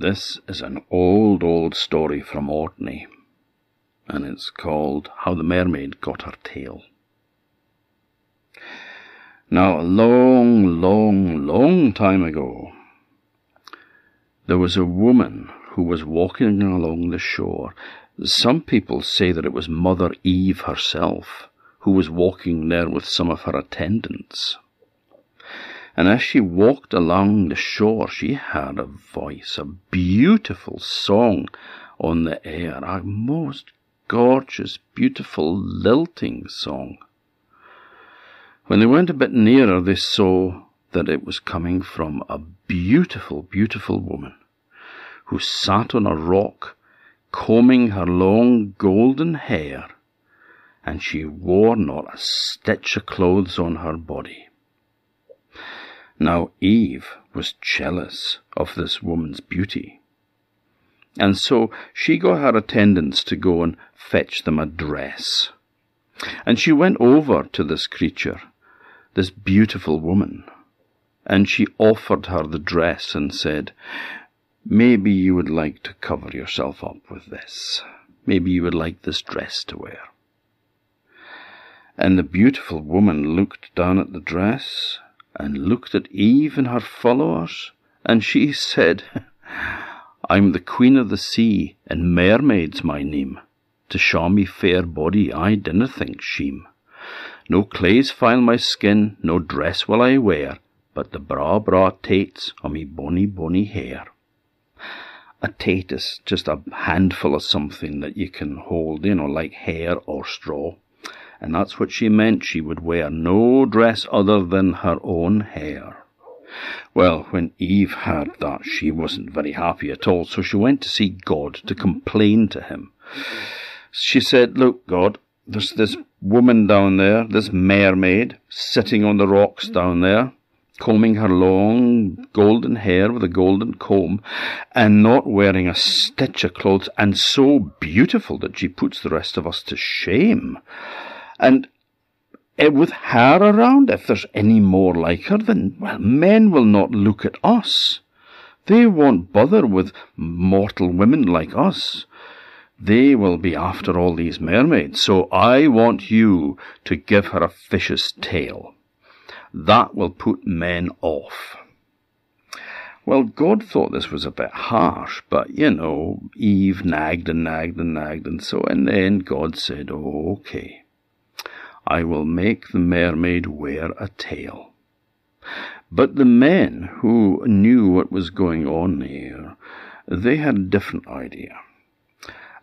This is an old, old story from Orkney, and it's called How the Mermaid Got Her Tail. Now, a long, long, long time ago, there was a woman who was walking along the shore. Some people say that it was Mother Eve herself who was walking there with some of her attendants. And as she walked along the shore, she heard a voice, a beautiful song on the air, a most gorgeous, beautiful, lilting song. When they went a bit nearer, they saw that it was coming from a beautiful, beautiful woman who sat on a rock, combing her long golden hair, and she wore not a stitch of clothes on her body. Now Eve was jealous of this woman's beauty, and so she got her attendants to go and fetch them a dress. And she went over to this creature this beautiful woman, and she offered her the dress and said, Maybe you would like to cover yourself up with this. Maybe you would like this dress to wear. And the beautiful woman looked down at the dress and looked at Eve and her followers, and she said, I'm the queen of the sea, and mermaid's my name. To show me fair body I dinna think shame. No clays file my skin, no dress will I wear, but the bra bra tates o' me bonny bonny hair. A tate is just a handful of something that you can hold, you know, like hair or straw. And that's what she meant. She would wear no dress other than her own hair. Well, when Eve heard that, she wasn't very happy at all, so she went to see God to complain to him. She said, Look, God, there's this woman down there, this mermaid, sitting on the rocks down there, combing her long golden hair with a golden comb, and not wearing a stitch of clothes, and so beautiful that she puts the rest of us to shame. And with her around, if there's any more like her, then, well, men will not look at us. They won't bother with mortal women like us. They will be after all these mermaids, so I want you to give her a fish's tail. That will put men off. Well, God thought this was a bit harsh, but you know, Eve nagged and nagged and nagged, and so in the end, God said, oh, okay, I will make the mermaid wear a tail. But the men who knew what was going on here, they had a different idea.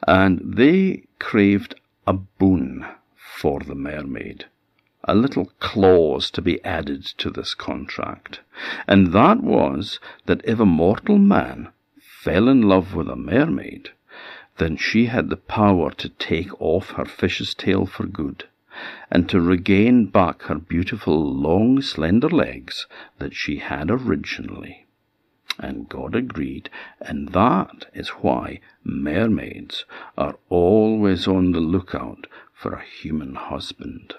And they craved a boon for the mermaid, a little clause to be added to this contract, and that was that if a mortal man fell in love with a mermaid, then she had the power to take off her fish's tail for good, and to regain back her beautiful long slender legs that she had originally. And God agreed, and that is why mermaids are always on the lookout for a human husband.